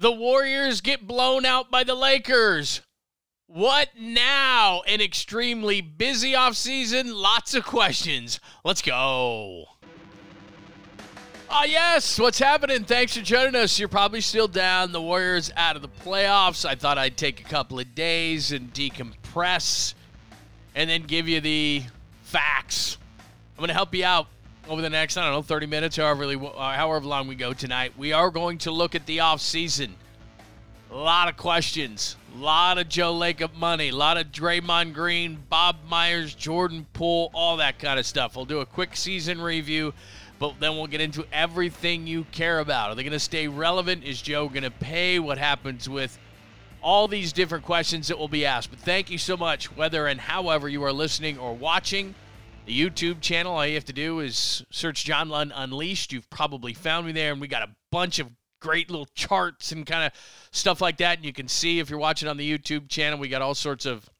The Warriors get blown out by the Lakers. What now? An extremely busy offseason, lots of questions. Let's go. Ah, yes. What's happening? Thanks for joining us. You're probably still down. The Warriors out of the playoffs. I thought I'd take a couple of days and decompress and then give you the facts. I'm going to help you out over the next, I don't know, 30 minutes, however, uh, however long we go tonight. We are going to look at the offseason. A lot of questions. A lot of Joe Lacob money. A lot of Draymond Green, Bob Myers, Jordan Poole, all that kind of stuff. We'll do a quick season review but then we'll get into everything you care about. Are they going to stay relevant? Is Joe going to pay? What happens with all these different questions that will be asked? But thank you so much, whether and however you are listening or watching the YouTube channel. All you have to do is search John Lund Unleashed. You've probably found me there, and we got a bunch of great little charts and kind of stuff like that. And you can see if you're watching on the YouTube channel, we got all sorts of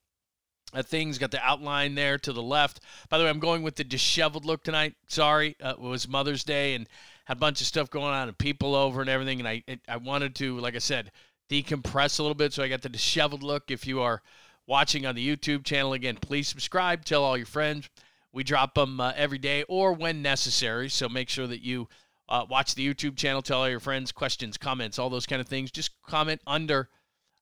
uh, things. Got the outline there to the left. By the way, I'm going with the disheveled look tonight. Sorry, uh, it was Mother's Day and had a bunch of stuff going on and people over and everything. And I it, I wanted to, like I said, decompress a little bit. So I got the disheveled look. If you are watching on the YouTube channel again, please subscribe. Tell all your friends. We drop them uh, every day or when necessary. So make sure that you uh, watch the YouTube channel. Tell all your friends questions, comments, all those kind of things. Just comment under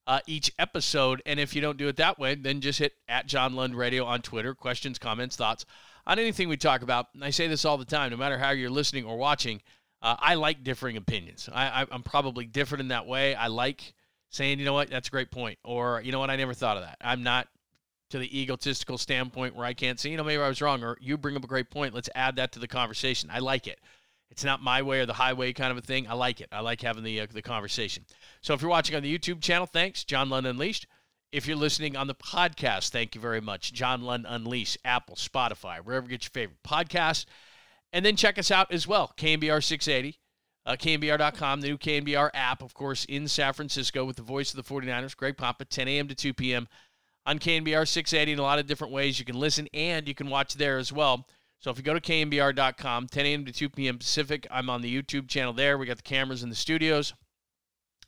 uh, each episode. And if you don't do it that way, then just hit at John Lund Radio on Twitter. Questions, comments, thoughts on anything we talk about. And I say this all the time, no matter how you're listening or watching. Uh, I like differing opinions. I, I, I'm probably different in that way. I like saying, you know what, that's a great point, or you know what, I never thought of that. I'm not to the egotistical standpoint where I can't see, you know, maybe I was wrong, or you bring up a great point. Let's add that to the conversation. I like it. It's not my way or the highway kind of a thing. I like it. I like having the uh, the conversation. So if you're watching on the YouTube channel, thanks, John Lund Unleashed. If you're listening on the podcast, thank you very much, John Lund Unleashed, Apple, Spotify, wherever you get your favorite podcast. And then check us out as well, KNBR 680, uh, KNBR.com, the new KNBR app, of course, in San Francisco with the voice of the 49ers, Greg Papa, 10 a.m. to 2 p.m. on KNBR 680 in a lot of different ways. You can listen and you can watch there as well. So if you go to knbr.com, 10 a.m. to 2 p.m. Pacific, I'm on the YouTube channel there. We got the cameras in the studios,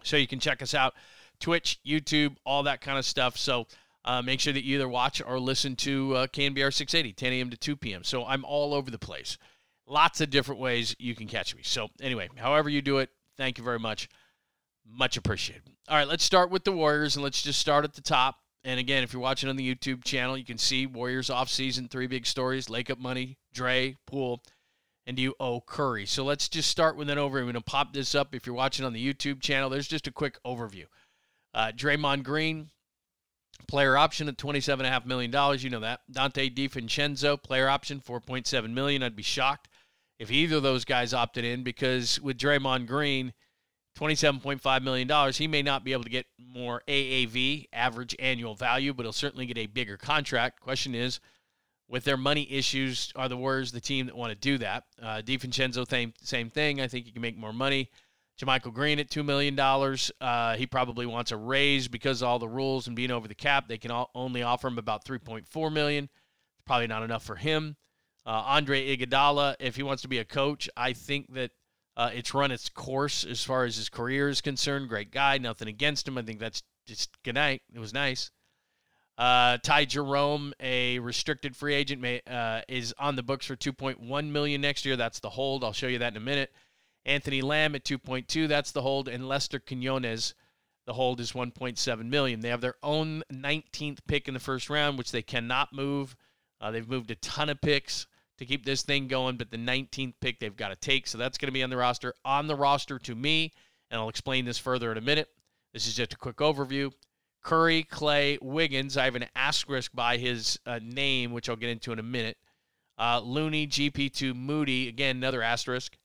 so you can check us out. Twitch, YouTube, all that kind of stuff. So uh, make sure that you either watch or listen to uh, KNBR 680, 10 a.m. to 2 p.m. So I'm all over the place. Lots of different ways you can catch me. So anyway, however you do it, thank you very much. Much appreciated. All right, let's start with the Warriors, and let's just start at the top. And again, if you're watching on the YouTube channel, you can see Warriors offseason, three big stories, Lacob money, Dre, Poole, and you owe Curry. So let's just start with an overview. I'm going to pop this up if you're watching on the YouTube channel. There's just a quick overview. Uh, Draymond Green, player option at $27.5 million. You know that. Donte DiVincenzo, player option, 4.7 million. I'd be shocked if either of those guys opted in because with Draymond Green – $27.5 million. He may not be able to get more AAV, average annual value, but he'll certainly get a bigger contract. Question is, with their money issues, are the Warriors the team that want to do that? Uh, DiVincenzo, same, same thing. I think he can make more money. JaMychal Green at $2 million. Uh, he probably wants a raise because of all the rules and being over the cap. They can all, only offer him about 3.4 million. Probably not enough for him. Uh, Andre Iguodala, if he wants to be a coach, I think that uh, it's run its course as far as his career is concerned. Great guy, nothing against him. I think that's just good night. It was nice. Uh, Ty Jerome, a restricted free agent, may, uh, is on the books for 2.1 million next year. That's the hold. I'll show you that in a minute. Anthony Lamb at 2.2. That's the hold, and Lester Quinones, the hold is 1.7 million. They have their own 19th pick in the first round, which they cannot move. Uh, they've moved a ton of picks to keep this thing going, but the 19th pick they've got to take. So that's going to be on the roster. On the roster to me, and I'll explain this further in a minute. This is just a quick overview. Curry, Klay, Wiggins. I have an asterisk by his uh, name, which I'll get into in a minute. Uh, Looney, GP2, Moody. Again, another asterisk.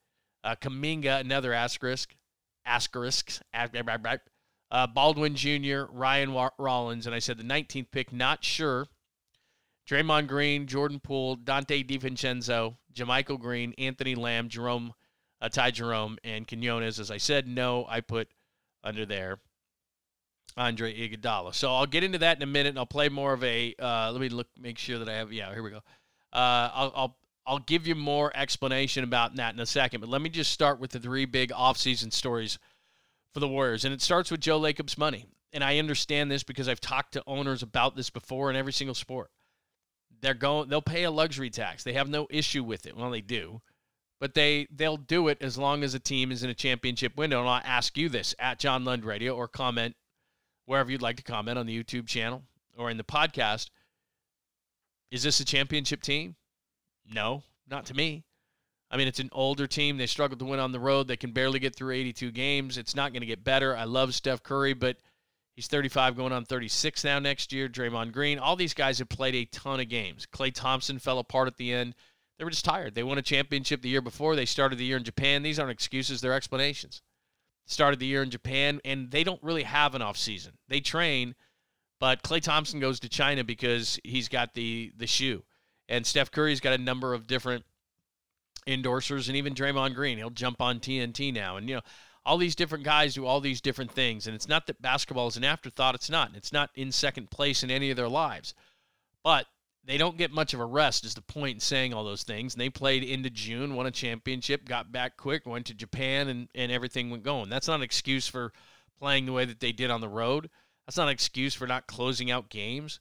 Uh, Kuminga, another asterisk. Asterisks. Uh, Baldwin Jr., Ryan Rollins. And I said the 19th pick, not sure Draymond Green, Jordan Poole, Donte DiVincenzo, JaMychal Green, Anthony Lamb, Jerome, uh, Ty Jerome, and Quinones. As I said, no, I put under there Andre Iguodala. So I'll get into that in a minute, and I'll play more of a. Uh, let me look, make sure that I have. Yeah, here we go. Uh, I'll, I'll I'll give you more explanation about that in a second, but let me just start with the three big offseason stories for the Warriors. And it starts with Joe Lacob's money. And I understand this because I've talked to owners about this before in every single sport. They're going they'll pay a luxury tax. They have no issue with it. Well, they do. But they they'll do it as long as a team is in a championship window. And I'll ask you this at John Lund Radio or comment wherever you'd like to comment on the YouTube channel or in the podcast. Is this a championship team? No, not to me. I mean, it's an older team. They struggled to win on the road. They can barely get through 82 games. It's not going to get better. I love Steph Curry, but he's 35 going on 36 now next year. Draymond Green. All these guys have played a ton of games. Klay Thompson fell apart at the end. They were just tired. They won a championship the year before. They started the year in Japan. These aren't excuses, they're explanations. Started the year in Japan, and they don't really have an off season. They train, but Klay Thompson goes to China because he's got the the shoe. And Steph Curry's got a number of different endorsers, and even Draymond Green. He'll jump on TNT now, and you know all these different guys do all these different things. And it's not that basketball is an afterthought. It's not. It's not in second place in any of their lives, but they don't get much of a rest. Is the point in saying all those things? And they played into June, won a championship, got back quick, went to Japan, and and everything went going. That's not an excuse for playing the way that they did on the road. That's not an excuse for not closing out games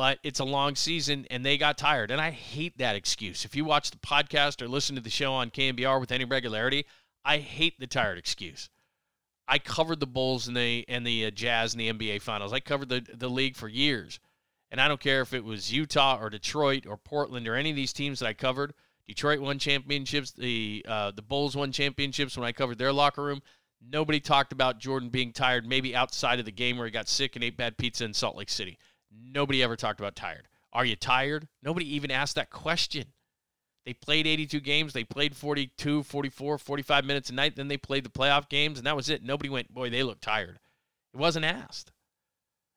but it's a long season and they got tired. And I hate that excuse. If you watch the podcast or listen to the show on KNBR with any regularity, I hate the tired excuse. I covered the Bulls and the and the uh, Jazz in the NBA Finals. I covered the the league for years, and I don't care if it was Utah or Detroit or Portland or any of these teams that I covered. Detroit won championships. The uh, the Bulls won championships when I covered their locker room. Nobody talked about Jordan being tired, maybe outside of the game where he got sick and ate bad pizza in Salt Lake City. Nobody ever talked about tired. Are you tired? Nobody even asked that question. They played 82 games. They played 42, 44, 45 minutes a night. Then they played the playoff games, and that was it. Nobody went, boy, they look tired. It wasn't asked.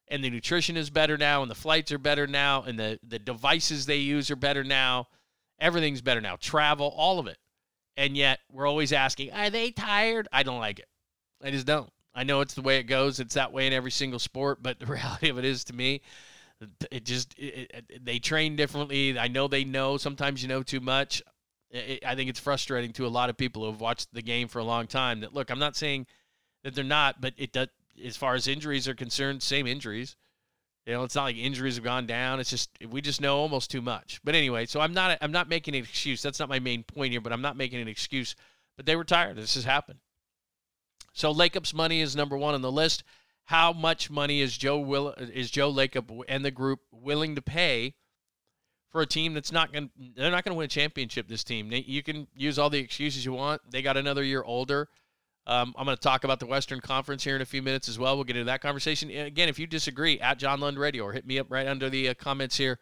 And the nutrition is better now, and the flights are better now, and the, the devices they use are better now. Everything's better now. Travel, all of it. And yet, we're always asking, are they tired? I don't like it. I just don't. I know it's the way it goes. It's that way in every single sport, but the reality of it is to me, it just it, it, they train differently. I know they know. Sometimes you know too much. It, I think it's frustrating to a lot of people who have watched the game for a long time. That look, I'm not saying that they're not, but it does. As far as injuries are concerned, same injuries. You know, it's not like injuries have gone down. It's just we just know almost too much. But anyway, so I'm not I'm not making an excuse. That's not my main point here. But I'm not making an excuse. But they were tired. This has happened. So Lacob's money is number one on the list. How much money is Joe will is Joe Lacob and the group willing to pay for a team that's not going? They're not going to win a championship. This team. You can use all the excuses you want. They got another year older. Um, I'm going to talk about the Western Conference here in a few minutes as well. We'll get into that conversation. Again, if you disagree, at John Lund Radio or hit me up right under the uh, comments here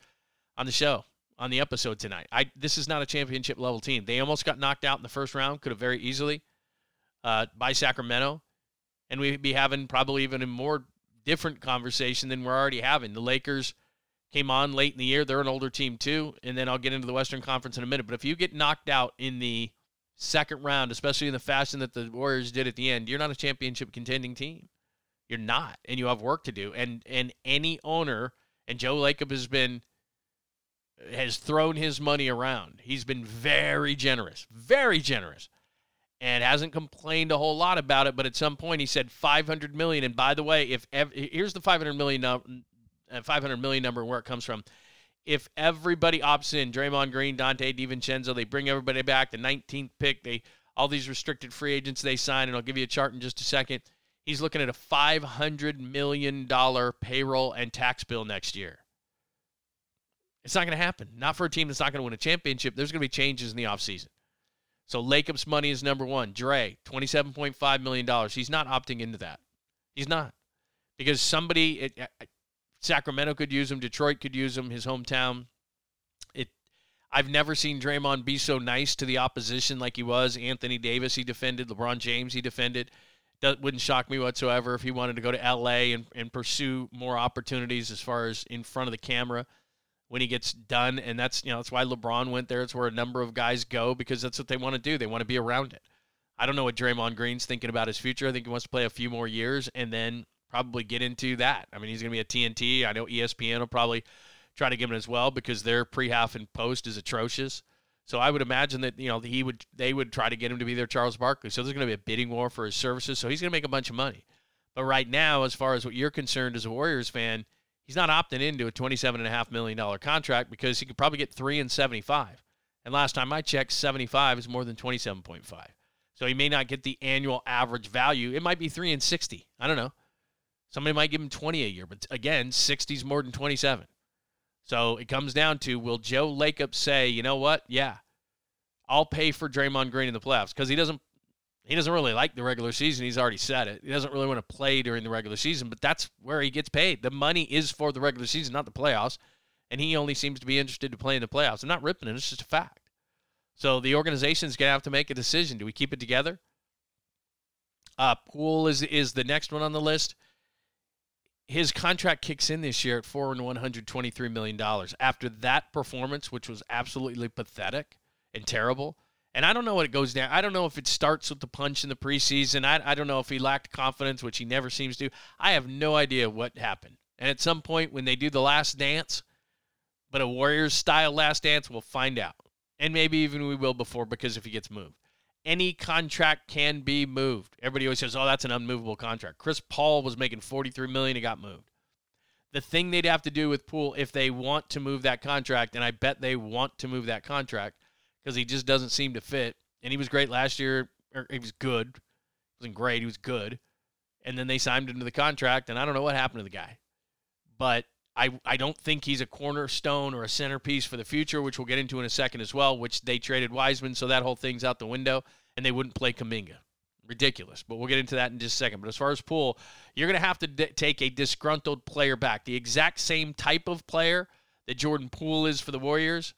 on the show on the episode tonight. I this is not a championship level team. They almost got knocked out in the first round. Could have very easily uh, by Sacramento, and we'd be having probably even a more different conversation than we're already having. The Lakers came on late in the year; they're an older team too, and then I'll get into the Western Conference in a minute. But if you get knocked out in the second round, especially in the fashion that the Warriors did at the end, you're not a championship contending team. You're not, and you have work to do. And and any owner, and Joe Lacob has been has thrown his money around. He's been very generous, very generous and hasn't complained a whole lot about it. But at some point, he said 500 million. And by the way, if ev- here's the 500 million, uh, 500 million number and where it comes from. If everybody opts in, Draymond Green, Donte DiVincenzo, they bring everybody back. The 19th pick, they all these restricted free agents they sign, and I'll give you a chart in just a second. He's looking at a 500 million dollar payroll and tax bill next year. It's not going to happen. Not for a team that's not going to win a championship. There's going to be changes in the offseason. So Lacob's money is number one. Dre, $27.5 million. He's not opting into that. He's not. Because somebody, it, Sacramento could use him, Detroit could use him, his hometown. It, I've never seen Draymond be so nice to the opposition like he was. Anthony Davis, he defended. LeBron James, he defended. That wouldn't shock me whatsoever if he wanted to go to LA and, and pursue more opportunities as far as in front of the camera when he gets done. And that's you know that's why LeBron went there. It's where a number of guys go because that's what they want to do. They want to be around it. I don't know what Draymond Green's thinking about his future. I think he wants to play a few more years and then probably get into that. I mean, he's going to be a TNT. I know ESPN will probably try to give him as well because their pre-half and post is atrocious. So I would imagine that you know he would they would try to get him to be their Charles Barkley. So there's going to be a bidding war for his services. So he's going to make a bunch of money. But right now, as far as what you're concerned as a Warriors fan, he's not opting into a $27.5 million contract because he could probably get three and 75. And last time I checked, 75 is more than 27.5. So he may not get the annual average value. It might be three and 60. I don't know. Somebody might give him 20 a year, but again, 60 is more than 27. So it comes down to will Joe Lacob say, you know what? Yeah, I'll pay for Draymond Green in the playoffs because he doesn't he doesn't really like the regular season. He's already said it. He doesn't really want to play during the regular season, but that's where he gets paid. The money is for the regular season, not the playoffs. And he only seems to be interested to play in the playoffs. I'm not ripping it, it's just a fact. So the organization is going to have to make a decision. Do we keep it together? Uh, Poole is is the next one on the list. His contract kicks in this year at four and one hundred twenty three million dollars. After that performance, which was absolutely pathetic and terrible, and I don't know what it goes down. I don't know if it starts with the punch in the preseason. I, I don't know if he lacked confidence, which he never seems to. I have no idea what happened. And at some point, when they do the last dance, but a Warriors style last dance, we'll find out. And maybe even we will before because if he gets moved. Any contract can be moved. Everybody always says, "Oh, that's an unmovable contract." Chris Paul was making 43 million, he got moved. The thing they'd have to do with Poole if they want to move that contract, and I bet they want to move that contract, because he just doesn't seem to fit. And he was great last year. Or he was good. He wasn't great. He was good. And then they signed him to the contract, and I don't know what happened to the guy. But I, I don't think he's a cornerstone or a centerpiece for the future, which we'll get into in a second as well, which they traded Wiseman, so that whole thing's out the window, and they wouldn't play Kuminga. Ridiculous. But we'll get into that in just a second. But as far as Poole, you're going to have to d- take a disgruntled player back. The exact same type of player that Jordan Poole is for the Warriors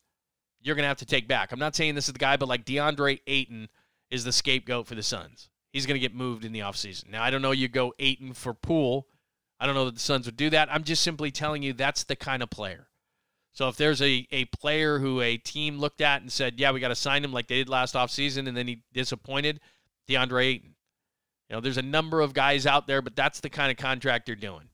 you're going to have to take back. I'm not saying this is the guy, but like DeAndre Ayton is the scapegoat for the Suns. He's going to get moved in the offseason. Now, I don't know you go Ayton for Poole. I don't know that the Suns would do that. I'm just simply telling you that's the kind of player. So if there's a, a player who a team looked at and said, yeah, we got to sign him like they did last offseason, and then he disappointed, DeAndre Ayton. You know, there's a number of guys out there, but that's the kind of contract you're doing.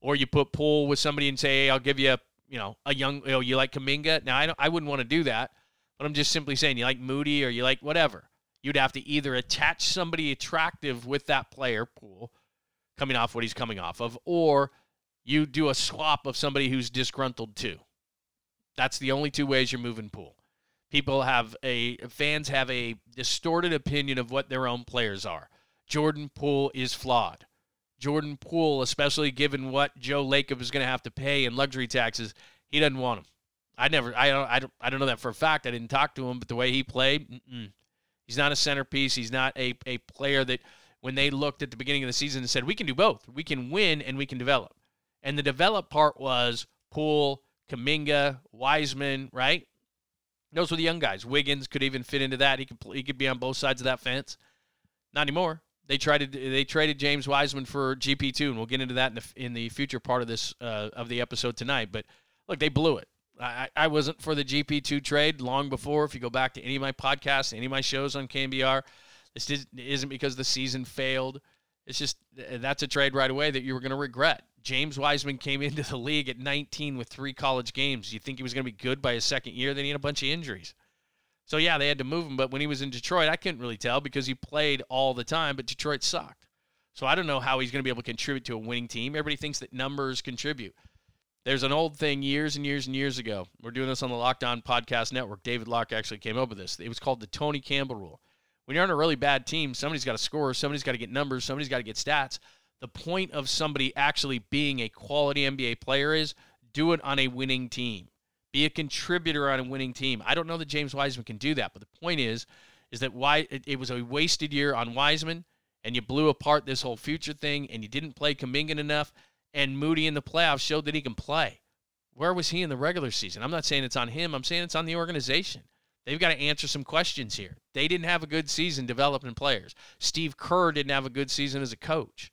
Or you put Poole with somebody and say, hey, I'll give you you know, a young, you know, you like Kuminga. Now, I, don't, I wouldn't want to do that, but I'm just simply saying you like Moody or you like whatever. You'd have to either attach somebody attractive with that player Poole coming off what he's coming off of, or you do a swap of somebody who's disgruntled too. That's the only two ways you're moving Poole. People have a fans have a distorted opinion of what their own players are. Jordan Poole is flawed. Jordan Poole, especially given what Joe Lacob is going to have to pay in luxury taxes, he doesn't want him. I never, I don't, I don't, I don't know that for a fact. I didn't talk to him, but the way he played, he's not a centerpiece. He's not a, a player that when they looked at the beginning of the season and said, we can do both. We can win and we can develop. And the develop part was Poole, Kuminga, Wiseman, right? Those were the young guys. Wiggins could even fit into that. He could he could be on both sides of that fence. Not anymore. They tried to, they traded James Wiseman for GP2, and we'll get into that in the, in the future part of this uh, of the episode tonight. But look, they blew it. I, I wasn't for the GP2 trade long before. If you go back to any of my podcasts, any of my shows on KNBR, this isn't because the season failed. It's just that's a trade right away that you were going to regret. James Wiseman came into the league at 19 with three college games. You think he was going to be good by his second year? Then he had a bunch of injuries. So yeah, they had to move him. But when he was in Detroit, I couldn't really tell because he played all the time. But Detroit sucked. So I don't know how he's going to be able to contribute to a winning team. Everybody thinks that numbers contribute. There's an old thing years and years and years ago. We're doing this on the Locked On Podcast Network. David Locke actually came up with this. It was called the Tony Campbell rule. When you're on a really bad team, somebody's got to score, somebody's got to get numbers, somebody's got to get stats. The point of somebody actually being a quality NBA player is do it on a winning team be a contributor on a winning team. I don't know that James Wiseman can do that, but the point is, is that why it, it was a wasted year on Wiseman, and you blew apart this whole future thing, and you didn't play Kuminga enough, and Moody in the playoffs showed that he can play. Where was he in the regular season? I'm not saying it's on him. I'm saying it's on the organization. They've got to answer some questions here. They didn't have a good season developing players. Steve Kerr didn't have a good season as a coach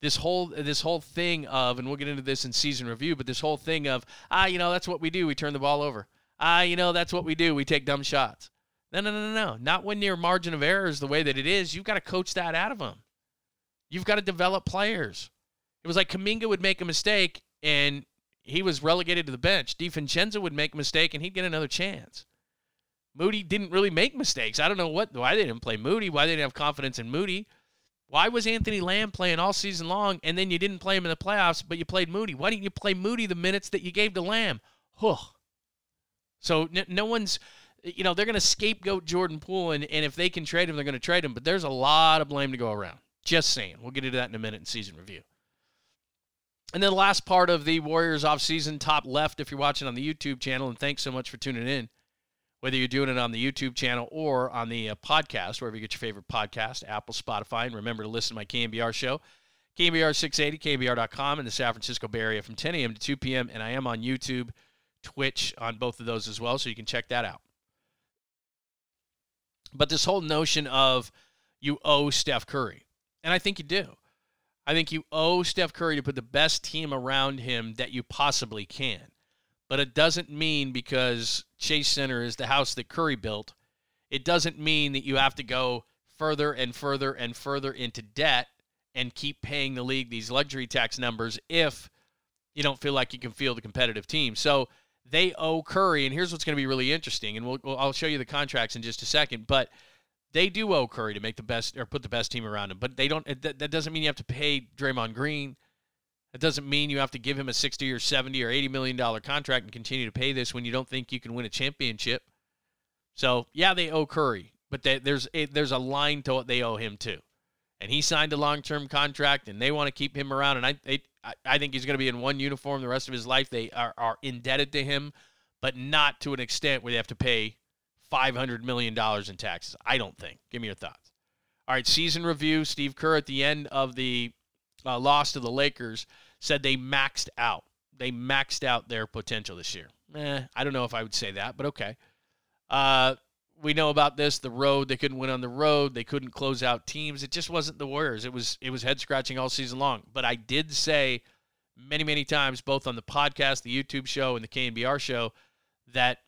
this whole this whole thing of, and we'll get into this in season review, but this whole thing of ah, you know, that's what we do. We turn the ball over. Ah, you know, that's what we do. We take dumb shots. No, no, no, no, no. Not when your margin of error is the way that it is. You've got to coach that out of them. You've got to develop players. It was like Kuminga would make a mistake and he was relegated to the bench. DiVincenzo would make a mistake and he'd get another chance. Moody didn't really make mistakes. I don't know what why they didn't play Moody, why they didn't have confidence in Moody. Why was Anthony Lamb playing all season long and then you didn't play him in the playoffs, but you played Moody? Why didn't you play Moody the minutes that you gave to Lamb? Huh. So no, no one's, you know, they're going to scapegoat Jordan Poole, and, and if they can trade him, they're going to trade him. But there's a lot of blame to go around. Just saying. We'll get into that in a minute in season review. And then the last part of the Warriors offseason, top left, if you're watching on the YouTube channel, and thanks so much for tuning in whether you're doing it on the YouTube channel or on the uh, podcast, wherever you get your favorite podcast, Apple, Spotify. And remember to listen to my KNBR show, KNBR 680, KNBR.com in the San Francisco Bay Area from 10 a.m. to 2 p.m. And I am on YouTube, Twitch, on both of those as well, so you can check that out. But this whole notion of you owe Steph Curry, and I think you do. I think you owe Steph Curry to put the best team around him that you possibly can. But it doesn't mean because Chase Center is the house that Curry built, it doesn't mean that you have to go further and further and further into debt and keep paying the league these luxury tax numbers if you don't feel like you can field a competitive team. So they owe Curry, and here's what's going to be really interesting, and we'll, I'll show you the contracts in just a second, but they do owe Curry to make the best or put the best team around him. But they don't. That, that doesn't mean you have to pay Draymond Green. It doesn't mean you have to give him a 60 or 70 or 80 million dollar contract and continue to pay this when you don't think you can win a championship. So, yeah, they owe Curry, but they, there's a, there's a line to what they owe him too. And he signed a long-term contract and they want to keep him around and I they, I think he's going to be in one uniform the rest of his life. They are, are indebted to him, but not to an extent where they have to pay $500 million in taxes. I don't think. Give me your thoughts. All right, season review. Steve Kerr at the end of the uh, loss to the Lakers, said they maxed out. They maxed out their potential this year. Eh, I don't know if I would say that, but okay. Uh, we know about this. The road they couldn't win on the road. They couldn't close out teams. It just wasn't the Warriors. It was it was head scratching all season long. But I did say many many times, both on the podcast, the YouTube show, and the KNBR show, that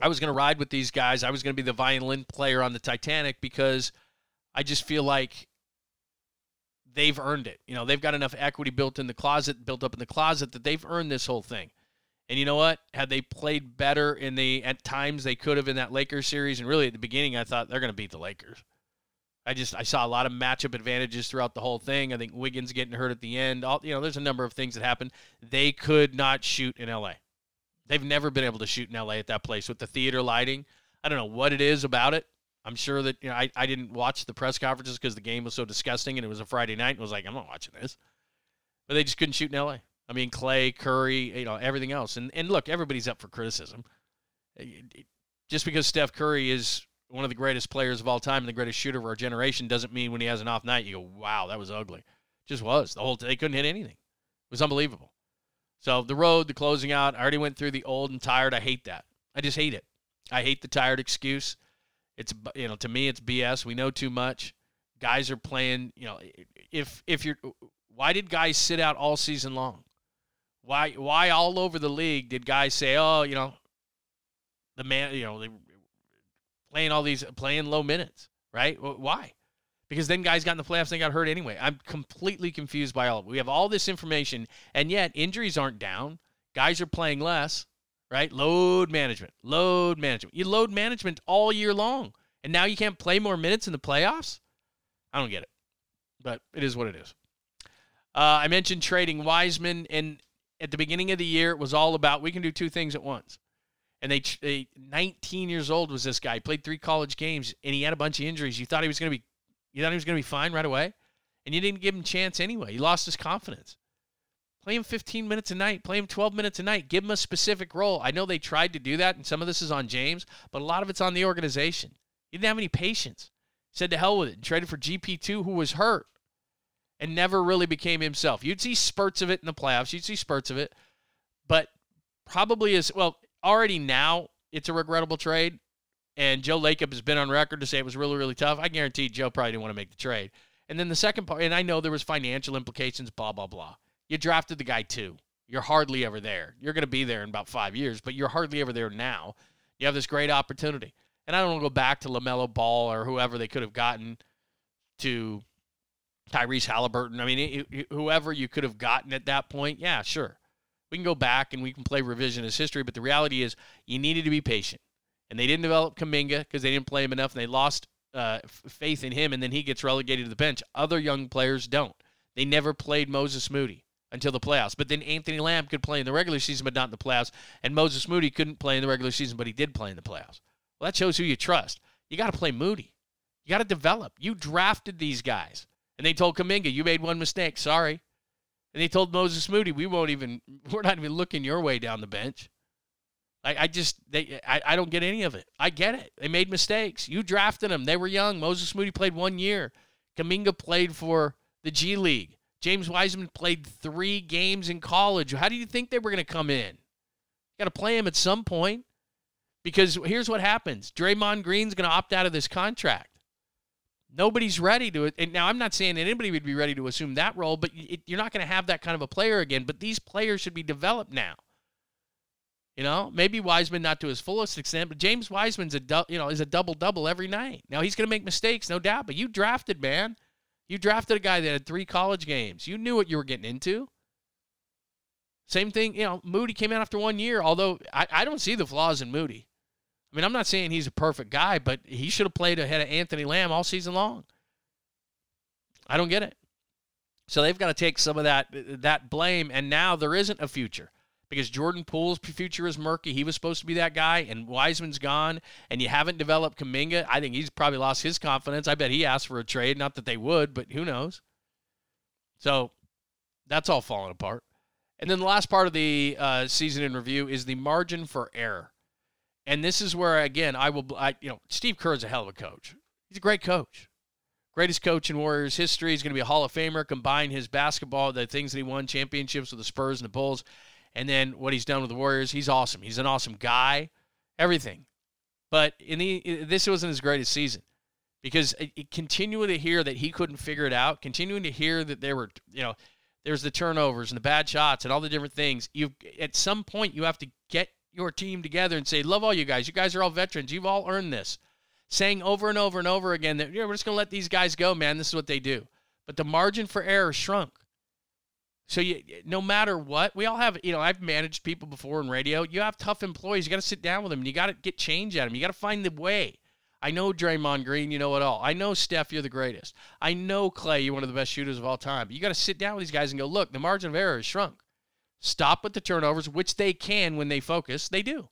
I was going to ride with these guys. I was going to be the violin player on the Titanic because I just feel like they've earned it. You know, they've got enough equity built in the closet, built up in the closet that they've earned this whole thing. And you know what? Had they played better in the at times they could have in that Lakers series, and really at the beginning I thought they're going to beat the Lakers. I just I saw a lot of matchup advantages throughout the whole thing. I think Wiggins getting hurt at the end. All you know, there's a number of things that happened. They could not shoot in LA. They've never been able to shoot in LA at that place with the theater lighting. I don't know what it is about it. I'm sure that you know I, I didn't watch the press conferences because the game was so disgusting and it was a Friday night and was like I'm not watching this, but they just couldn't shoot in LA. I mean Klay, Curry, you know everything else, and and look, everybody's up for criticism. Eh, just because Steph Curry is one of the greatest players of all time and the greatest shooter of our generation doesn't mean when he has an off night you go wow that was ugly. just was the whole they couldn't hit anything. It was unbelievable. So the road, the closing out, I already went through the old and tired. I hate that. I just hate it. I hate the tired excuse. It's you know to me it's BS. We know too much. Guys are playing. You know if if you're why did guys sit out all season long? Why why all over the league did guys say oh you know the man you know they playing all these playing low minutes right? Why? Because then guys got in the playoffs and they got hurt anyway. I'm completely confused by all of it. We have all this information, and yet injuries aren't down. Guys are playing less right? Load management, load management. You load management all year long, and now you can't play more minutes in the playoffs? I don't get it, but it is what it is. Uh, I mentioned trading Wiseman, and at the beginning of the year, it was all about we can do two things at once. And they, they 19 years old was this guy. He played three college games, and he had a bunch of injuries. You thought he was going to be, you thought he was going to be fine right away, and you didn't give him a chance anyway. He lost his confidence. Play him 15 minutes a night. Play him 12 minutes a night. Give him a specific role. I know they tried to do that, and some of this is on James, but a lot of it's on the organization. He didn't have any patience. Said to hell with it and traded for GP2, who was hurt and never really became himself. You'd see spurts of it in the playoffs. You'd see spurts of it, but probably is well already now. It's a regrettable trade, and Joe Lacob has been on record to say it was really really tough. I guarantee Joe probably didn't want to make the trade. And then the second part, and I know there was financial implications, blah blah blah. You drafted the guy too. You're hardly ever there. You're going to be there in about five years, but you're hardly ever there now. You have this great opportunity. And I don't want to go back to LaMelo Ball or whoever they could have gotten to Tyrese Halliburton. I mean, whoever you could have gotten at that point, yeah, sure. We can go back and we can play revisionist history, but the reality is you needed to be patient. and they didn't develop Kuminga because they didn't play him enough, and they lost uh, faith in him, and then he gets relegated to the bench. Other young players don't. They never played Moses Moody until the playoffs. But then Anthony Lamb could play in the regular season, but not in the playoffs. And Moses Moody couldn't play in the regular season, but he did play in the playoffs. Well, that shows who you trust. You got to play Moody. You got to develop. You drafted these guys. And they told Kuminga, you made one mistake. Sorry. And they told Moses Moody, we won't even, we're not even looking your way down the bench. I, I just, they, I, I don't get any of it. I get it. They made mistakes. You drafted them. They were young. Moses Moody played one year. Kuminga played for the G League. James Wiseman played three games in college. How do you think they were going to come in? Got to play him at some point because here's what happens Draymond Green's going to opt out of this contract. Nobody's ready to it. And now I'm not saying that anybody would be ready to assume that role, but it, you're not going to have that kind of a player again. But these players should be developed now. You know, maybe Wiseman not to his fullest extent, but James Wiseman's a du- you know is a double double every night. Now he's going to make mistakes, no doubt. But you drafted man, you drafted a guy that had three college games. You knew what you were getting into. Same thing, you know, Moody came out after one year, although I, I don't see the flaws in Moody. I mean, I'm not saying he's a perfect guy, but he should have played ahead of Anthony Lamb all season long. I don't get it. So they've got to take some of that that blame, and now there isn't a future because Jordan Poole's future is murky. He was supposed to be that guy, and Wiseman's gone, and you haven't developed Kuminga. I think he's probably lost his confidence. I bet he asked for a trade. Not that they would, but who knows? So that's all falling apart. And then the last part of the uh, season in review is the margin for error. And this is where, again, I will, I, you know, Steve Kerr is a hell of a coach. He's a great coach. Greatest coach in Warriors history. He's going to be a Hall of Famer. Combine his basketball, the things that he won, championships with the Spurs and the Bulls and then what he's done with the Warriors. He's awesome. He's an awesome guy, everything. But in the this wasn't his greatest season because it, it, continuing to hear that he couldn't figure it out, continuing to hear that there were you know there's the turnovers and the bad shots and all the different things. You at some point you have to get your team together and say, "Love all you guys. You guys are all veterans. You've all earned this." Saying over and over and over again that yeah, we're just going to let these guys go, man. This is what they do. But the margin for error shrunk. So you, no matter what, we all have. You know, I've managed people before in radio. You have tough employees. You got to sit down with them. You got to get change at them. You got to find the way. I know Draymond Green, you know it all. I know Steph, you're the greatest. I know Klay, you're one of the best shooters of all time. But you got to sit down with these guys and go, look, the margin of error has shrunk. Stop with the turnovers, which they can when they focus. They do.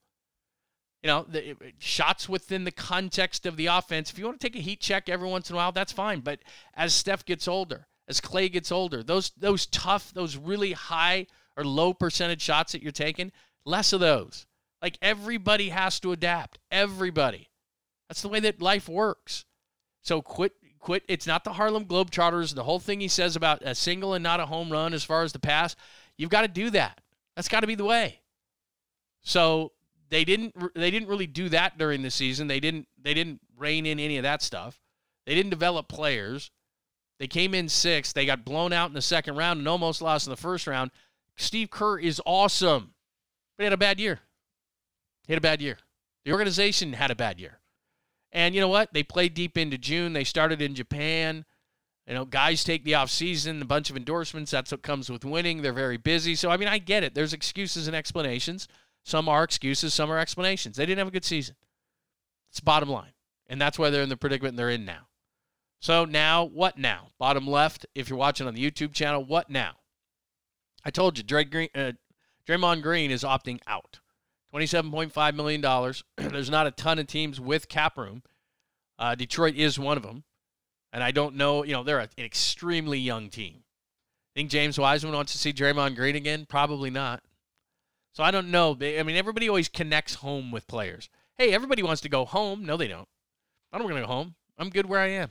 You know, the shots within the context of the offense. If you want to take a heat check every once in a while, that's fine. But as Steph gets older, as Klay gets older. Those those tough, those really high or low percentage shots that you're taking, less of those. Like everybody has to adapt. Everybody. That's the way that life works. So quit quit. It's not the Harlem Globetrotters. The whole thing he says about a single and not a home run as far as the pass. You've got to do that. That's got to be the way. So they didn't they didn't really do that during the season. They didn't they didn't rein in any of that stuff. They didn't develop players. They came in sixth. They got blown out in the second round and almost lost in the first round. Steve Kerr is awesome, but he had a bad year. He had a bad year. The organization had a bad year. And you know what? They played deep into June. They started in Japan. You know, guys take the off season, a bunch of endorsements. That's what comes with winning. They're very busy. So, I mean, I get it. There's excuses and explanations. Some are excuses, some are explanations. They didn't have a good season. It's bottom line. And that's why they're in the predicament they're in now. So now, what now? Bottom left, if you're watching on the YouTube channel, what now? I told you, Dre Green, uh, Draymond Green is opting out. $27.5 million. There's not a ton of teams with cap room. Uh, Detroit is one of them. And I don't know, you know, they're an extremely young team. Think James Wiseman wants to see Draymond Green again? Probably not. So I don't know. I mean, everybody always connects home with players. Hey, everybody wants to go home. No, they don't. I don't want to go home. I'm good where I am.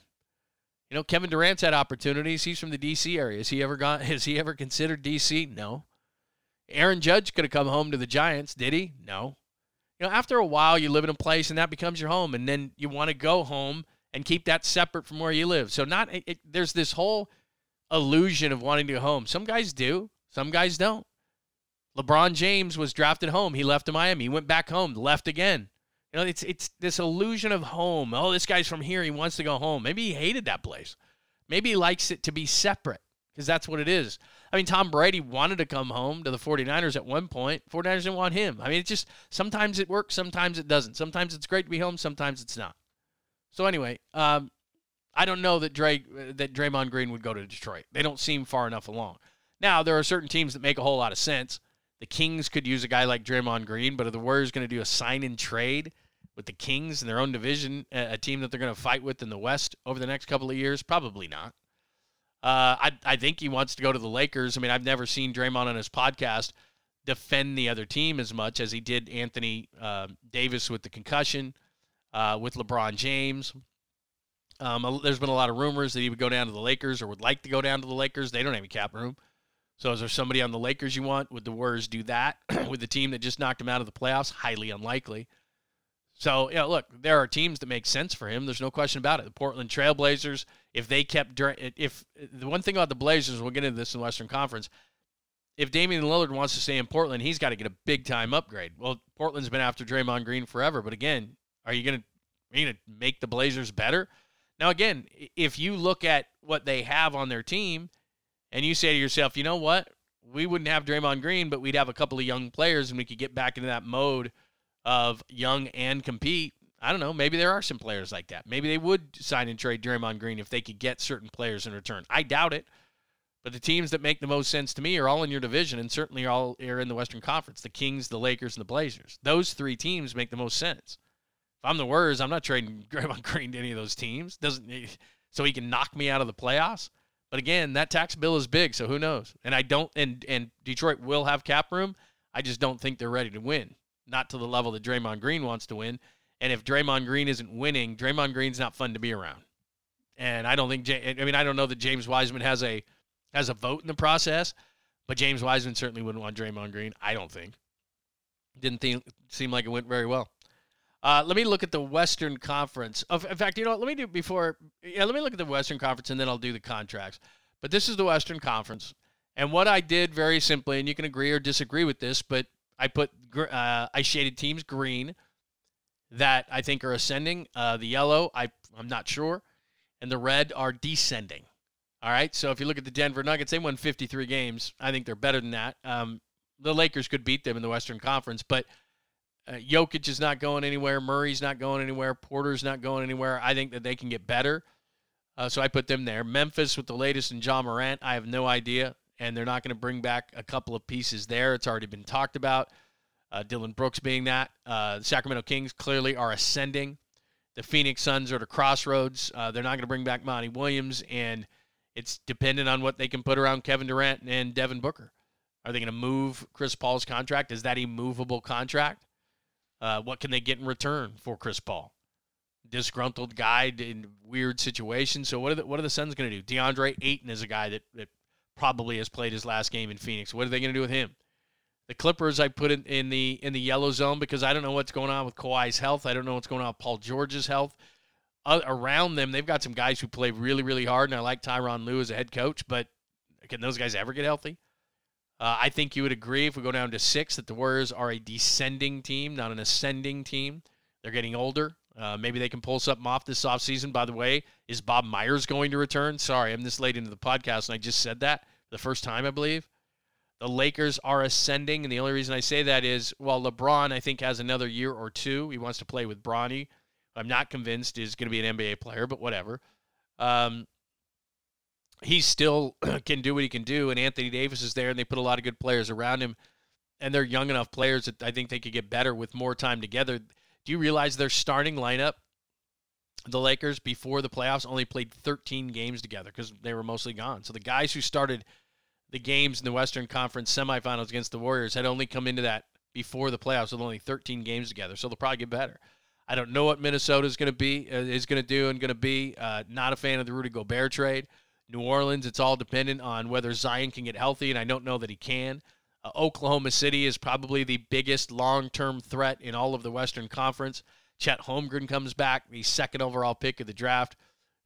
You know, Kevin Durant's had opportunities. He's from the D.C. area. Has he ever gone? Has he ever considered D.C.? No. Aaron Judge could have come home to the Giants. Did he? No. You know, after a while, you live in a place and that becomes your home, and then you want to go home and keep that separate from where you live. So, not it, it, there's this whole illusion of wanting to go home. Some guys do. Some guys don't. LeBron James was drafted home. He left to Miami. He went back home, left again. You know, it's it's this illusion of home. Oh, this guy's from here. He wants to go home. Maybe he hated that place. Maybe he likes it to be separate because that's what it is. I mean, Tom Brady wanted to come home to the 49ers at one point. 49ers didn't want him. I mean, it's just sometimes it works, sometimes it doesn't. Sometimes it's great to be home, sometimes it's not. So anyway, um, I don't know that Dre that Draymond Green would go to Detroit. They don't seem far enough along. Now there are certain teams that make a whole lot of sense. The Kings could use a guy like Draymond Green, but are the Warriors going to do a sign and trade with the Kings in their own division, a team that they're going to fight with in the West over the next couple of years? Probably not. Uh, I I think he wants to go to the Lakers. I mean, I've never seen Draymond on his podcast defend the other team as much as he did Anthony uh, Davis with the concussion, uh, with LeBron James. Um, there's been a lot of rumors that he would go down to the Lakers or would like to go down to the Lakers. They don't have a cap room. So is there somebody on the Lakers you want? Would the Warriors do that with the team that just knocked him out of the playoffs? Highly unlikely. So, yeah, look, there are teams that make sense for him. There's no question about it. The Portland Trailblazers, if they kept if the one thing about the Blazers, we'll get into this in the Western Conference. If Damian Lillard wants to stay in Portland, he's got to get a big time upgrade. Well, Portland's been after Draymond Green forever, but again, are you going to are you going to make the Blazers better? Now, again, if you look at what they have on their team, and you say to yourself, you know what, we wouldn't have Draymond Green, but we'd have a couple of young players, and we could get back into that mode of young and compete. I don't know. Maybe there are some players like that. Maybe they would sign and trade Draymond Green if they could get certain players in return. I doubt it. But the teams that make the most sense to me are all in your division and certainly all are in the Western Conference the Kings, the Lakers, and the Blazers. Those three teams make the most sense. If I'm the Warriors, I'm not trading Draymond Green to any of those teams. Doesn't eh, so he can knock me out of the playoffs. But again, that tax bill is big, so who knows? And I don't and and Detroit will have cap room. I just don't think they're ready to win not to the level that Draymond Green wants to win. And if Draymond Green isn't winning, Draymond Green's not fun to be around. And I don't think I mean I don't know that James Wiseman has a has a vote in the process, but James Wiseman certainly wouldn't want Draymond Green. I don't think. Didn't think, seem like it went very well. Uh, let me look at the Western Conference. Of, in fact, you know what? Let me do before. Yeah, let me look at the Western Conference and then I'll do the contracts. But this is the Western Conference, and what I did very simply, and you can agree or disagree with this, but I put uh, I shaded teams green that I think are ascending. Uh, the yellow, I I'm not sure, and the red are descending. All right. So if you look at the Denver Nuggets, they won 53 games. I think they're better than that. Um, the Lakers could beat them in the Western Conference, but uh, Jokic is not going anywhere. Murray's not going anywhere. Porter's not going anywhere. I think that they can get better. Uh, so I put them there. Memphis with the latest in Ja Morant. I have no idea and they're not going to bring back a couple of pieces there. It's already been talked about. Uh, Dillon Brooks being that. Uh, the Sacramento Kings clearly are ascending. The Phoenix Suns are at a crossroads. Uh, they're not going to bring back Monty Williams, and it's dependent on what they can put around Kevin Durant and Devin Booker. Are they going to move Chris Paul's contract? Is that a movable contract? Uh, what can they get in return for Chris Paul? Disgruntled guy in weird situations. So what are the, what are the Suns going to do? DeAndre Ayton is a guy that, that probably has played his last game in Phoenix. What are they going to do with him? The Clippers, I put it in the in the yellow zone because I don't know what's going on with Kawhi's health. I don't know what's going on with Paul George's health. Uh, around them, they've got some guys who play really, really hard, and I like Tyronn Lue as a head coach. But can those guys ever get healthy? Uh, I think you would agree if we go down to six that the Warriors are a descending team, not an ascending team. They're getting older. Uh, maybe they can pull something off this offseason. By the way, is Bob Myers going to return? Sorry, I'm this late into the podcast and I just said that the first time, I believe. The Lakers are ascending, and the only reason I say that is, well, LeBron, I think, has another year or two. He wants to play with Bronny. I'm not convinced is going to be an NBA player, but whatever. Um, he still can do what he can do, and Anthony Davis is there, and they put a lot of good players around him, and they're young enough players that I think they could get better with more time together. Do you realize their starting lineup, the Lakers, before the playoffs, only played 13 games together because they were mostly gone? So the guys who started the games in the Western Conference semifinals against the Warriors had only come into that before the playoffs with only 13 games together. So they'll probably get better. I don't know what Minnesota is going to be uh, is going to do and going to be. Uh, not a fan of the Rudy Gobert trade. New Orleans, it's all dependent on whether Zion can get healthy, and I don't know that he can. Uh, Oklahoma City is probably the biggest long-term threat in all of the Western Conference. Chet Holmgren comes back, the second overall pick of the draft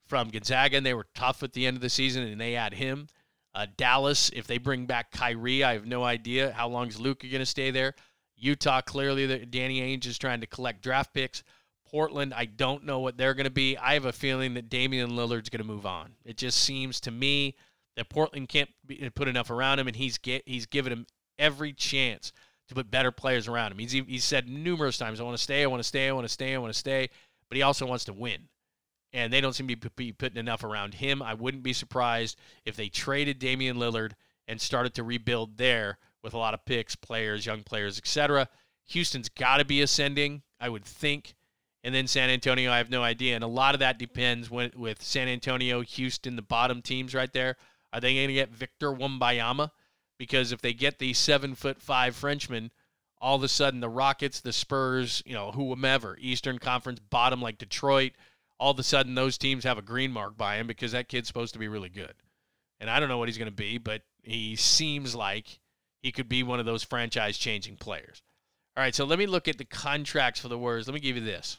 from Gonzaga, and they were tough at the end of the season, and they add him. Uh, Dallas, if they bring back Kyrie, I have no idea how long is Luka going to stay there. Utah, clearly, the, Danny Ainge is trying to collect draft picks. Portland, I don't know what they're going to be. I have a feeling that Damian Lillard's going to move on. It just seems to me that Portland can't be, put enough around him, and he's get, he's given him every chance to put better players around him. He's he's said numerous times, "I want to stay, I want to stay, I want to stay, I want to stay," but he also wants to win. And they don't seem to be putting enough around him. I wouldn't be surprised if they traded Damian Lillard and started to rebuild there with a lot of picks, players, young players, etc. Houston's got to be ascending, I would think. And then San Antonio, I have no idea. And a lot of that depends when, with San Antonio, Houston, the bottom teams right there. Are they going to get Victor Wembanyama? Because if they get the seven foot five Frenchman, all of a sudden the Rockets, the Spurs, you know, whomever, Eastern Conference bottom like Detroit, all of a sudden those teams have a green mark by him because that kid's supposed to be really good. And I don't know what he's going to be, but he seems like he could be one of those franchise changing players. All right, so let me look at the contracts for the Warriors. Let me give you this.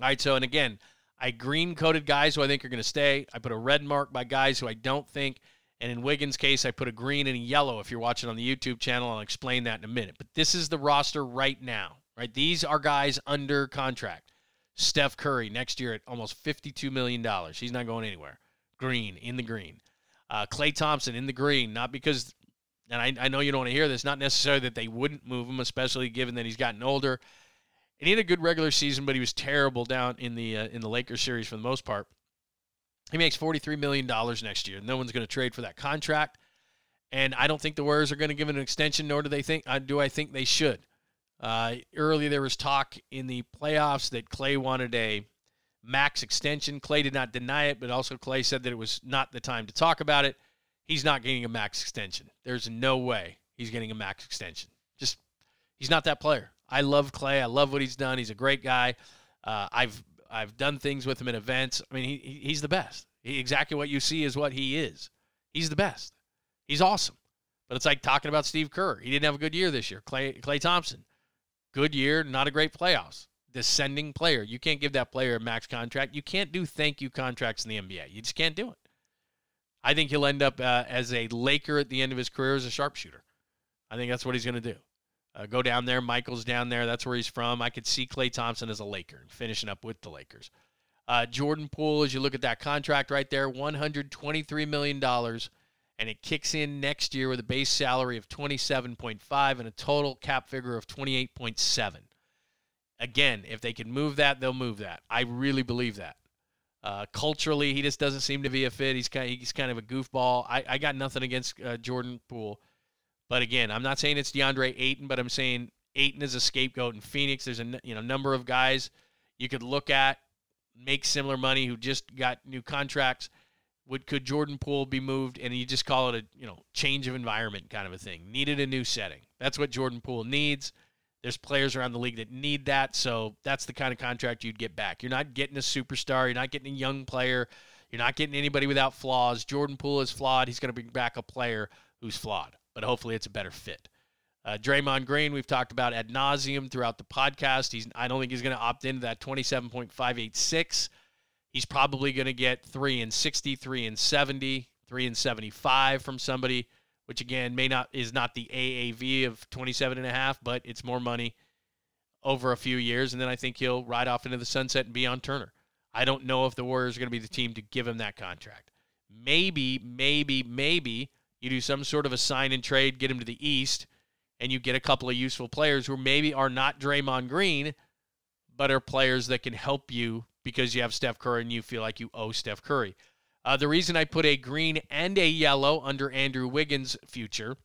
All right, so and again, I green coded guys who I think are going to stay. I put a red mark by guys who I don't think. And in Wiggins' case, I put a green and a yellow. If you're watching on the YouTube channel, I'll explain that in a minute. But this is the roster right now, right? These are guys under contract. Steph Curry next year at almost $52 million. He's not going anywhere. Green, in the green. Uh, Klay Thompson in the green, not because, and I, I know you don't want to hear this, not necessarily that they wouldn't move him, especially given that he's gotten older. And he had a good regular season, but he was terrible down in the uh, in the Lakers series for the most part. He makes $43 million next year. No one's going to trade for that contract. And I don't think the Warriors are going to give him an extension, nor do they think, uh, do I think they should. Uh, earlier, there was talk in the playoffs that Klay wanted a max extension. Klay did not deny it, but also Klay said that it was not the time to talk about it. He's not getting a max extension. There's no way he's getting a max extension. Just, he's not that player. I love Klay. I love what he's done. He's a great guy. Uh, I've I've done things with him in events. I mean, he, he's the best. He, exactly what you see is what he is. He's the best. He's awesome. But it's like talking about Steve Kerr. He didn't have a good year this year. Klay, Klay Thompson, good year, not a great playoffs. Descending player. You can't give that player a max contract. You can't do thank you contracts in the NBA. You just can't do it. I think he'll end up uh, as a Laker at the end of his career as a sharpshooter. I think that's what he's going to do. Uh, go down there. Mychal's down there. That's where he's from. I could see Klay Thompson as a Laker finishing up with the Lakers. Uh, Jordan Poole, as you look at that contract right there, $123 million, and it kicks in next year with a base salary of 27.5 and a total cap figure of 28.7. Again, if they can move that, they'll move that. I really believe that. Uh, culturally, he just doesn't seem to be a fit. He's kind of, he's kind of a goofball. I, I got nothing against uh, Jordan Poole. But again, I'm not saying it's DeAndre Ayton, but I'm saying Ayton is a scapegoat in Phoenix. There's a you know number of guys you could look at make similar money who just got new contracts. Would could Jordan Poole be moved and you just call it a you know change of environment kind of a thing? Needed a new setting. That's what Jordan Poole needs. There's players around the league that need that, so that's the kind of contract you'd get back. You're not getting a superstar. You're not getting a young player. You're not getting anybody without flaws. Jordan Poole is flawed. He's going to bring back a player who's flawed but hopefully it's a better fit. Uh, Draymond Green, we've talked about ad nauseum throughout the podcast. He's, I don't think he's going to opt into that 27.586. He's probably going to get three and 60, three and 70, three and 75 from somebody, which again may not is not the AAV of 27 and a half, but it's more money over a few years. And then I think he'll ride off into the sunset and be on Turner. I don't know if the Warriors are going to be the team to give him that contract. Maybe, maybe, maybe you do some sort of a sign and trade, get him to the East, and you get a couple of useful players who maybe are not Draymond Green, but are players that can help you because you have Steph Curry and you feel like you owe Steph Curry. Uh, the reason I put a green and a yellow under Andrew Wiggins' future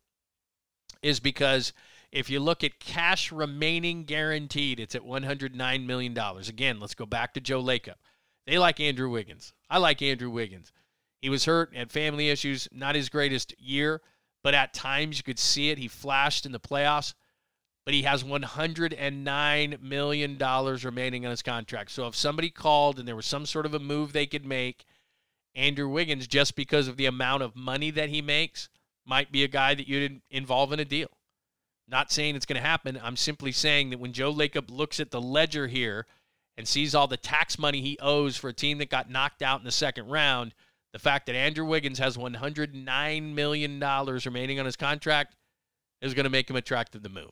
is because if you look at cash remaining guaranteed, it's at $109 million. Again, let's go back to Joe Lacob. They like Andrew Wiggins. I like Andrew Wiggins. He was hurt, had family issues, not his greatest year, but at times you could see it. He flashed in the playoffs, but he has $109 million remaining on his contract. So if somebody called and there was some sort of a move they could make, Andrew Wiggins, just because of the amount of money that he makes, might be a guy that you'd involve in a deal. Not saying it's going to happen. I'm simply saying that when Joe Lacob looks at the ledger here and sees all the tax money he owes for a team that got knocked out in the second round, the fact that Andrew Wiggins has $109 million remaining on his contract is going to make him attractive to move.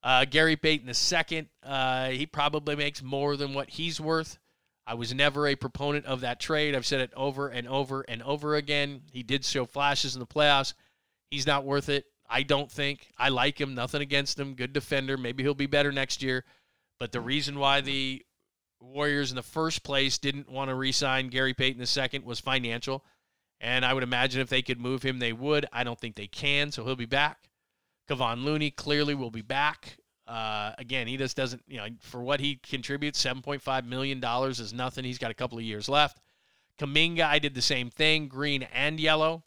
Uh, Gary Payton second, uh, he probably makes more than what he's worth. I was never a proponent of that trade. I've said it over and over and over again. He did show flashes in the playoffs. He's not worth it. I don't think. I like him. Nothing against him. Good defender. Maybe he'll be better next year. But the reason why the Warriors in the first place didn't want to re sign Gary Payton the second was financial. And I would imagine if they could move him, they would. I don't think they can, so he'll be back. Kevon Looney clearly will be back. Uh, again, he just doesn't, you know, for what he contributes, $7.5 million is nothing. He's got a couple of years left. Kuminga, I did the same thing, green and yellow.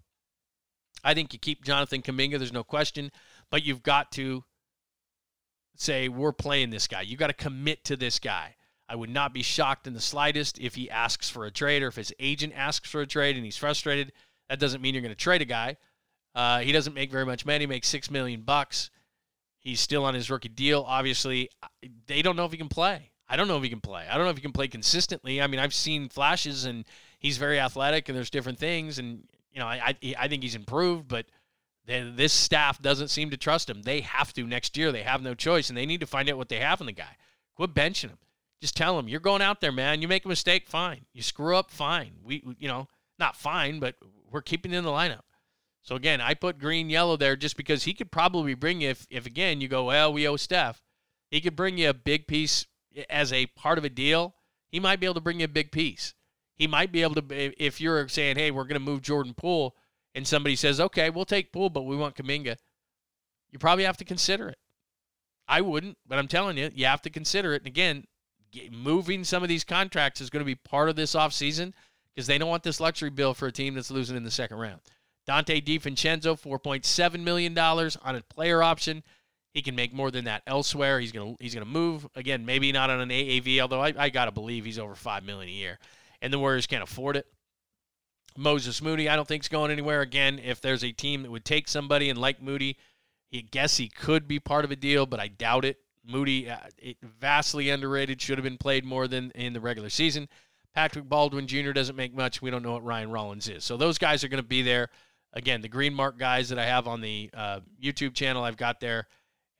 I think you keep Jonathan Kuminga, there's no question, but you've got to say, we're playing this guy. You've got to commit to this guy. I would not be shocked in the slightest if he asks for a trade or if his agent asks for a trade and he's frustrated. That doesn't mean you're going to trade a guy. Uh, he doesn't make very much money. He makes six million bucks. He's still on his rookie deal. Obviously, they don't know if he can play. I don't know if he can play. I don't know if he can play consistently. I mean, I've seen flashes, and he's very athletic, and there's different things, and you know, I I, I think he's improved, but this staff doesn't seem to trust him. They have to next year. They have no choice, and they need to find out what they have in the guy. Quit benching him. Just tell him you're going out there, man. You make a mistake, fine. You screw up, fine. We, you know, not fine, but we're keeping in the lineup. So again, I put green yellow there just because he could probably bring you if if again you go, well, we owe Steph. He could bring you a big piece as a part of a deal. He might be able to bring you a big piece. He might be able to if you're saying, hey, we're going to move Jordan Poole, and somebody says, okay, we'll take Poole, but we want Kuminga, You probably have to consider it. I wouldn't, but I'm telling you, you have to consider it. And again, moving some of these contracts is going to be part of this offseason because they don't want this luxury bill for a team that's losing in the second round. Donte DiVincenzo, $4.7 million on a player option. He can make more than that elsewhere. He's gonna he's gonna move again. Maybe not on an AAV, although I, I gotta believe he's over five million a year, and the Warriors can't afford it. Moses Moody, I don't think is going anywhere. Again, if there's a team that would take somebody and like Moody, he guess he could be part of a deal, but I doubt it. Moody, uh, vastly underrated, should have been played more than in the regular season. Patrick Baldwin Jr. doesn't make much. We don't know what Ryan Rollins is. So those guys are going to be there. Again, the green mark guys that I have on the uh, YouTube channel, I've got there.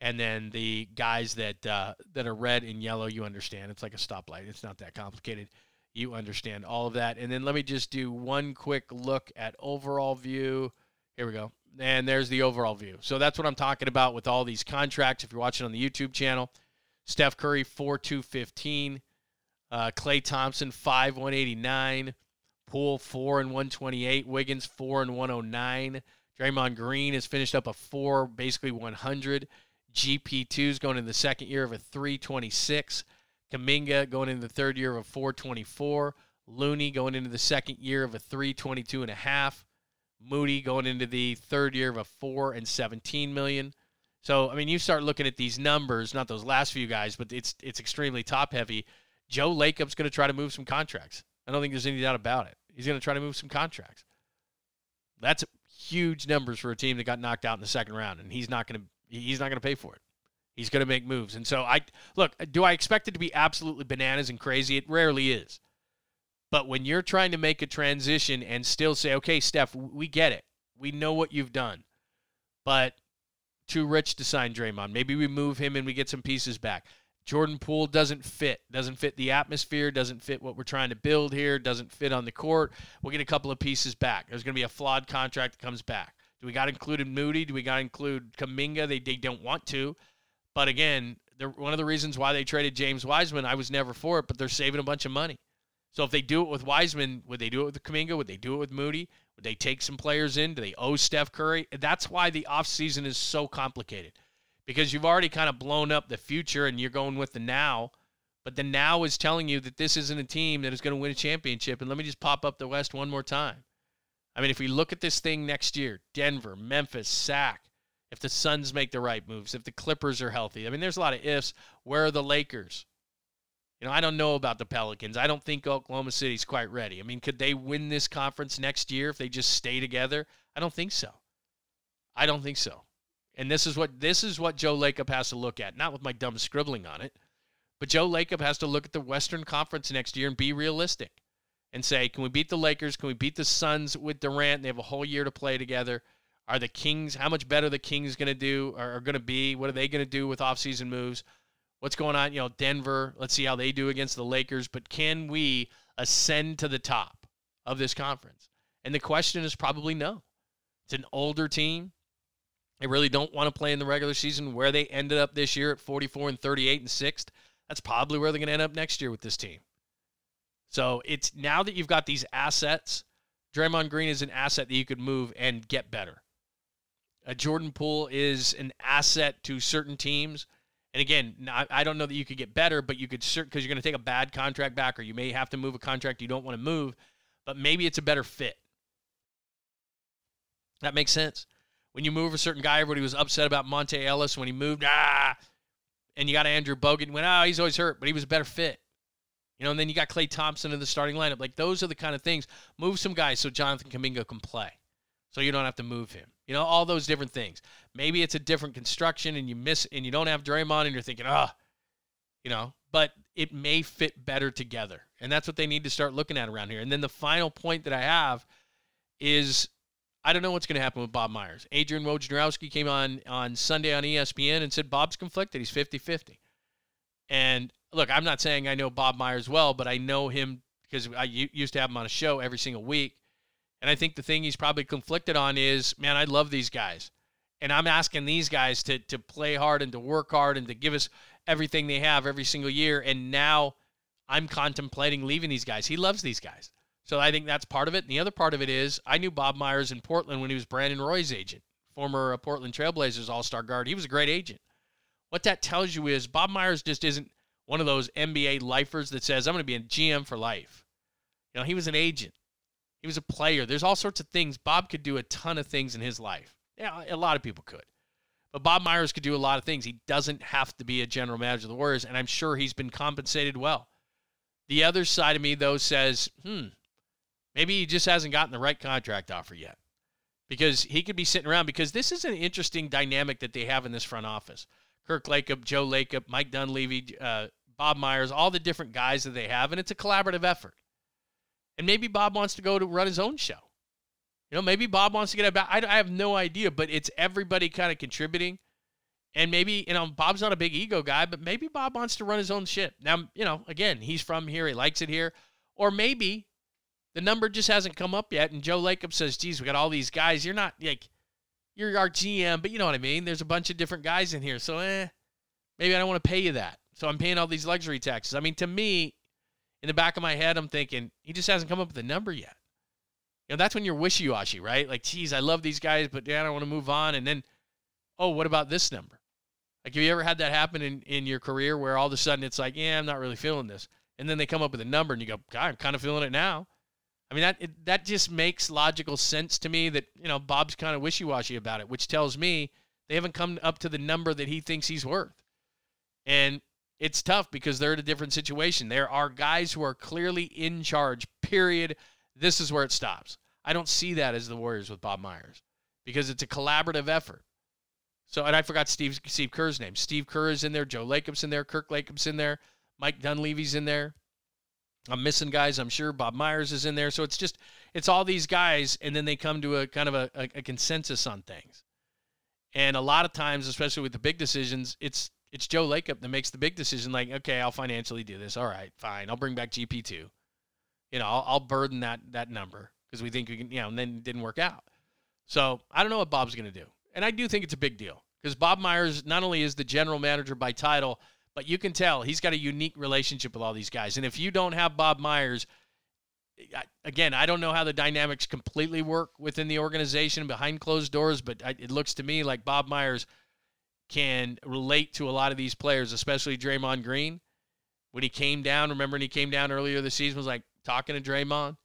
And then the guys that uh, that are red and yellow, you understand. It's like a stoplight. It's not that complicated. You understand all of that. And then let me just do one quick look at overall view. Here we go. And there's the overall view. So that's what I'm talking about with all these contracts. If you're watching on the YouTube channel, Steph Curry, 4 2 15. Uh, Klay Thompson, 5 189. Poole, 4 and 128. Wiggins, 4 and 109. Draymond Green has finished up a 4, basically 100. GP2 is going in the second year of a 326. Kuminga going into the third year of a 424. Looney going into the second year of a 322 and a half. Moody going into the third year of a four and 17 million. So I mean, you start looking at these numbers, not those last few guys, but it's it's extremely top heavy. Joe Lacob's going to try to move some contracts. I don't think there's any doubt about it. He's going to try to move some contracts. That's huge numbers for a team that got knocked out in the second round, and he's not going to he's not going to pay for it. He's going to make moves, and so I look. Do I expect it to be absolutely bananas and crazy? It rarely is. But when you're trying to make a transition and still say, okay, Steph, we get it. We know what you've done. But too rich to sign Draymond. Maybe we move him and we get some pieces back. Jordan Poole doesn't fit. Doesn't fit the atmosphere. Doesn't fit what we're trying to build here. Doesn't fit on the court. We'll get a couple of pieces back. There's going to be a flawed contract that comes back. Do we got to include Moody? Do we got include Kuminga? They, they don't want to. But again, one of the reasons why they traded James Wiseman, I was never for it, but they're saving a bunch of money. So if they do it with Wiseman, would they do it with Kuminga? Would they do it with Moody? Would they take some players in? Do they owe Steph Curry? That's why the offseason is so complicated because you've already kind of blown up the future and you're going with the now. But the now is telling you that this isn't a team that is going to win a championship. And let me just pop up the West one more time. I mean, if we look at this thing next year, Denver, Memphis, Sac, if the Suns make the right moves, if the Clippers are healthy, I mean, there's a lot of ifs. Where are the Lakers? You know, I don't know about the Pelicans. I don't think Oklahoma City's quite ready. I mean, could they win this conference next year if they just stay together? I don't think so. I don't think so. And this is what this is what Joe Lacob has to look at, not with my dumb scribbling on it, but Joe Lacob has to look at the Western Conference next year and be realistic and say, can we beat the Lakers? Can we beat the Suns with Durant? They have a whole year to play together. Are the Kings how much better the Kings going to do or are going to be? What are they going to do with offseason moves? What's going on? You know, Denver, let's see how they do against the Lakers. But can we ascend to the top of this conference? And the question is probably no. It's an older team. They really don't want to play in the regular season where they ended up this year at 44 and 38 and 6th. That's probably where they're going to end up next year with this team. So it's now that you've got these assets, Draymond Green is an asset that you could move and get better. A Jordan Poole is an asset to certain teams. And again, I don't know that you could get better, but you could because you're going to take a bad contract back, or you may have to move a contract you don't want to move. But maybe it's a better fit. That makes sense. When you move a certain guy, everybody was upset about Monta Ellis when he moved. Ah, and you got Andrew Bogut. Went, oh, he's always hurt, but he was a better fit. You know, and then you got Klay Thompson in the starting lineup. Like those are the kind of things. Move some guys so Jonathan Kuminga can play, so you don't have to move him. You know, all those different things. Maybe it's a different construction, and you miss, and you don't have Draymond, and you're thinking, ah, oh, you know, but it may fit better together, and that's what they need to start looking at around here. And then the final point that I have is I don't know what's going to happen with Bob Myers. Adrian Wojnarowski came on on Sunday on ESPN and said Bob's conflicted. He's 50 50. And look, I'm not saying I know Bob Myers well, but I know him because I used to have him on a show every single week. And I think the thing he's probably conflicted on is, man, I love these guys. And I'm asking these guys to, to play hard and to work hard and to give us everything they have every single year. And now I'm contemplating leaving these guys. He loves these guys. So I think that's part of it. And the other part of it is I knew Bob Myers in Portland when he was Brandon Roy's agent, former uh, Portland Trailblazers All Star guard. He was a great agent. What that tells you is Bob Myers just isn't one of those NBA lifers that says, I'm going to be a GM for life. You know, he was an agent, he was a player. There's all sorts of things. Bob could do a ton of things in his life. Yeah, a lot of people could. But Bob Myers could do a lot of things. He doesn't have to be a general manager of the Warriors, and I'm sure he's been compensated well. The other side of me, though, says, hmm, Maybe he just hasn't gotten the right contract offer yet because he could be sitting around because this is an interesting dynamic that they have in this front office. Kirk Lacob, Joe Lacob, Mike Dunleavy, uh, Bob Myers, all the different guys that they have, and it's a collaborative effort. And maybe Bob wants to go to run his own show. You know, maybe Bob wants to get about. I, I have no idea, but it's everybody kind of contributing. And maybe, you know, Bob's not a big ego guy, but maybe Bob wants to run his own ship. Now, you know, again, he's from here, he likes it here. Or maybe the number just hasn't come up yet. And Joe Lacob says, geez, we got all these guys. You're not like, you're our GM, but you know what I mean? There's a bunch of different guys in here. So, eh, maybe I don't want to pay you that. So I'm paying all these luxury taxes. I mean, to me, in the back of my head, I'm thinking, he just hasn't come up with a number yet. You know, that's when you're wishy washy, right? Like, geez, I love these guys, but yeah, I don't want to move on. And then, oh, what about this number? Like, have you ever had that happen in, in your career where all of a sudden it's like, yeah, I'm not really feeling this. And then they come up with a number and you go, God, I'm kind of feeling it now. I mean that it, that just makes logical sense to me that you know Bob's kind of wishy-washy about it, which tells me they haven't come up to the number that he thinks he's worth. And it's tough because they're in a different situation. There are guys who are clearly in charge. Period. This is where it stops. I don't see that as the Warriors with Bob Myers because it's a collaborative effort. So, and I forgot Steve Steve Kerr's name. Steve Kerr is in there. Joe Lacob's in there. Kirk Lacob's in there. Mike Dunleavy's in there. I'm missing guys. I'm sure Bob Myers is in there. So it's just it's all these guys, and then they come to a kind of a, a, a consensus on things. And a lot of times, especially with the big decisions, it's it's Joe Lacob that makes the big decision. Like, okay, I'll financially do this. All right, fine. I'll bring back GP two. You know, I'll, I'll burden that that number because we think we can. You know, and then it didn't work out. So I don't know what Bob's going to do, and I do think it's a big deal because Bob Myers not only is the general manager by title, but you can tell he's got a unique relationship with all these guys. And if you don't have Bob Myers, again, I don't know how the dynamics completely work within the organization behind closed doors, but it looks to me like Bob Myers can relate to a lot of these players, especially Draymond Green. When he came down, remember when he came down earlier this season, was like talking to Draymond.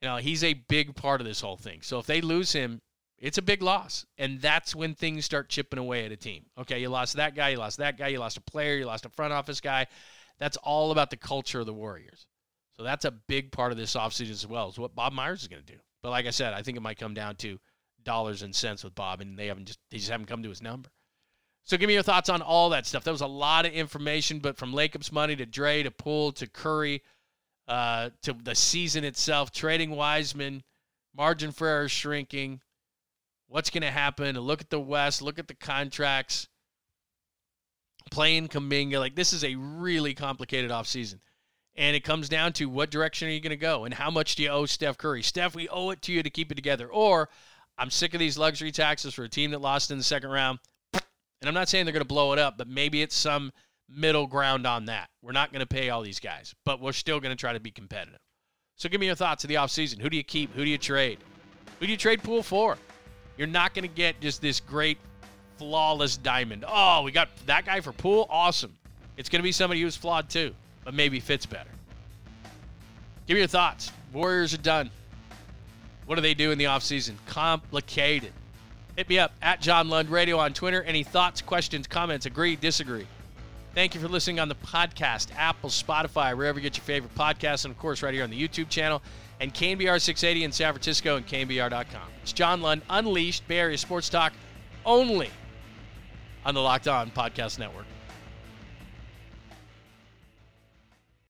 You know, he's a big part of this whole thing. So if they lose him, it's a big loss. And that's when things start chipping away at a team. Okay, you lost that guy, you lost that guy, you lost a player, you lost a front office guy. That's all about the culture of the Warriors. So that's a big part of this offseason as well, is what Bob Myers is going to do. But like I said, I think it might come down to dollars and cents with Bob, and they haven't just they just haven't come to his number. So give me your thoughts on all that stuff. That was a lot of information, but from Lacob's money to Dre to Poole to Curry uh, to the season itself, trading Wiseman, margin for error shrinking, what's going to happen, look at the West, look at the contracts. playing Kuminga. Like this is a really complicated offseason. And it comes down to what direction are you going to go and how much do you owe Steph Curry? Steph, we owe it to you to keep it together. Or I'm sick of these luxury taxes for a team that lost in the second round. And I'm not saying they're going to blow it up, but maybe it's some middle ground on that. We're not going to pay all these guys, but we're still going to try to be competitive. So give me your thoughts of the offseason. Who do you keep? Who do you trade? Who do you trade Poole for? You're not going to get just this great, flawless diamond. Oh, we got that guy for Poole? Awesome. It's going to be somebody who's flawed too, but maybe fits better. Give me your thoughts. Warriors are done. What do they do in the offseason? Complicated. Hit me up at John Lund Radio on Twitter. Any thoughts, questions, comments, agree, disagree? Thank you for listening on the podcast, Apple, Spotify, wherever you get your favorite podcasts, and of course, right here on the YouTube channel and KNBR 680 in San Francisco and KNBR.com. It's John Lund, Unleashed, Bay Area Sports Talk, only on the Locked On Podcast Network.